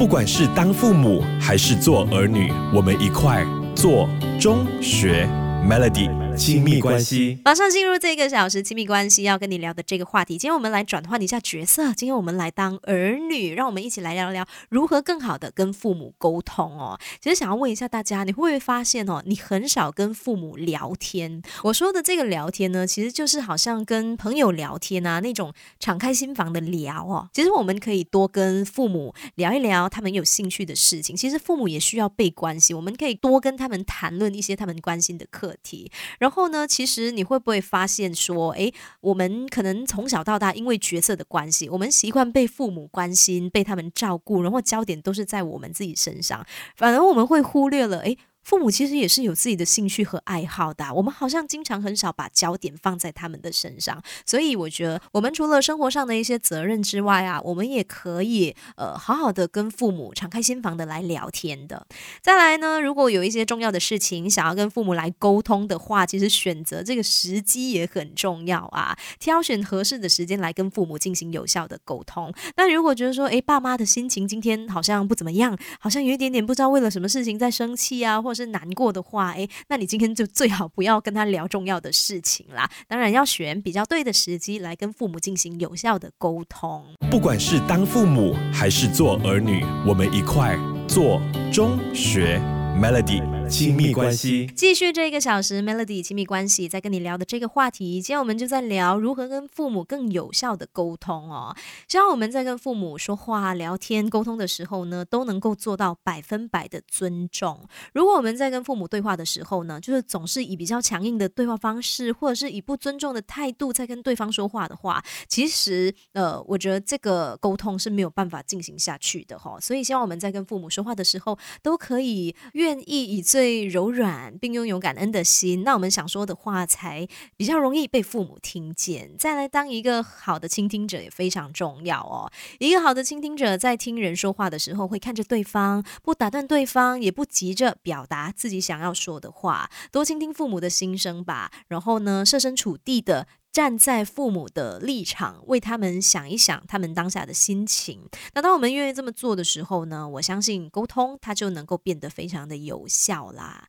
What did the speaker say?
不管是当父母还是做儿女，我们一块做中学。Melody 亲密关系。马上进入这个小时亲密关系要跟你聊的这个话题。今天我们来转换一下角色，今天我们来当儿女，让我们一起来聊聊如何更好的跟父母沟通哦。其实想要问一下大家，你会不会发现哦，你很少跟父母聊天？我说的这个聊天呢，其实就是好像跟朋友聊天啊，那种敞开心房的聊哦。其实我们可以多跟父母聊一聊他们有兴趣的事情。其实父母也需要被关心，我们可以多跟他们谈论一些他们关心的课题。然后然后呢，其实你会不会发现说，诶，我们可能从小到大因为角色的关系，我们习惯被父母关心，被他们照顾，然后焦点都是在我们自己身上，反而我们会忽略了，诶。父母其实也是有自己的兴趣和爱好的，我们好像经常很少把焦点放在他们的身上，所以我觉得我们除了生活上的一些责任之外啊，我们也可以呃好好的跟父母敞开心房的来聊天的。再来呢，如果有一些重要的事情想要跟父母来沟通的话，其实选择这个时机也很重要啊，挑选合适的时间来跟父母进行有效的沟通。那如果觉得说，诶，爸妈的心情今天好像不怎么样，好像有一点点不知道为了什么事情在生气啊，或或是难过的话，诶，那你今天就最好不要跟他聊重要的事情啦。当然要选比较对的时机来跟父母进行有效的沟通。不管是当父母还是做儿女，我们一块做中学 Melody。亲密关系，继续这一个小时，Melody 亲密关系在跟你聊的这个话题，今天我们就在聊如何跟父母更有效的沟通哦。希望我们在跟父母说话、聊天、沟通的时候呢，都能够做到百分百的尊重。如果我们在跟父母对话的时候呢，就是总是以比较强硬的对话方式，或者是以不尊重的态度在跟对方说话的话，其实呃，我觉得这个沟通是没有办法进行下去的哈。所以希望我们在跟父母说话的时候，都可以越愿意以最柔软并拥有感恩的心，那我们想说的话才比较容易被父母听见。再来，当一个好的倾听者也非常重要哦。一个好的倾听者在听人说话的时候，会看着对方，不打断对方，也不急着表达自己想要说的话。多倾听父母的心声吧，然后呢，设身处地的。站在父母的立场，为他们想一想他们当下的心情。那当我们愿意这么做的时候呢？我相信沟通它就能够变得非常的有效啦。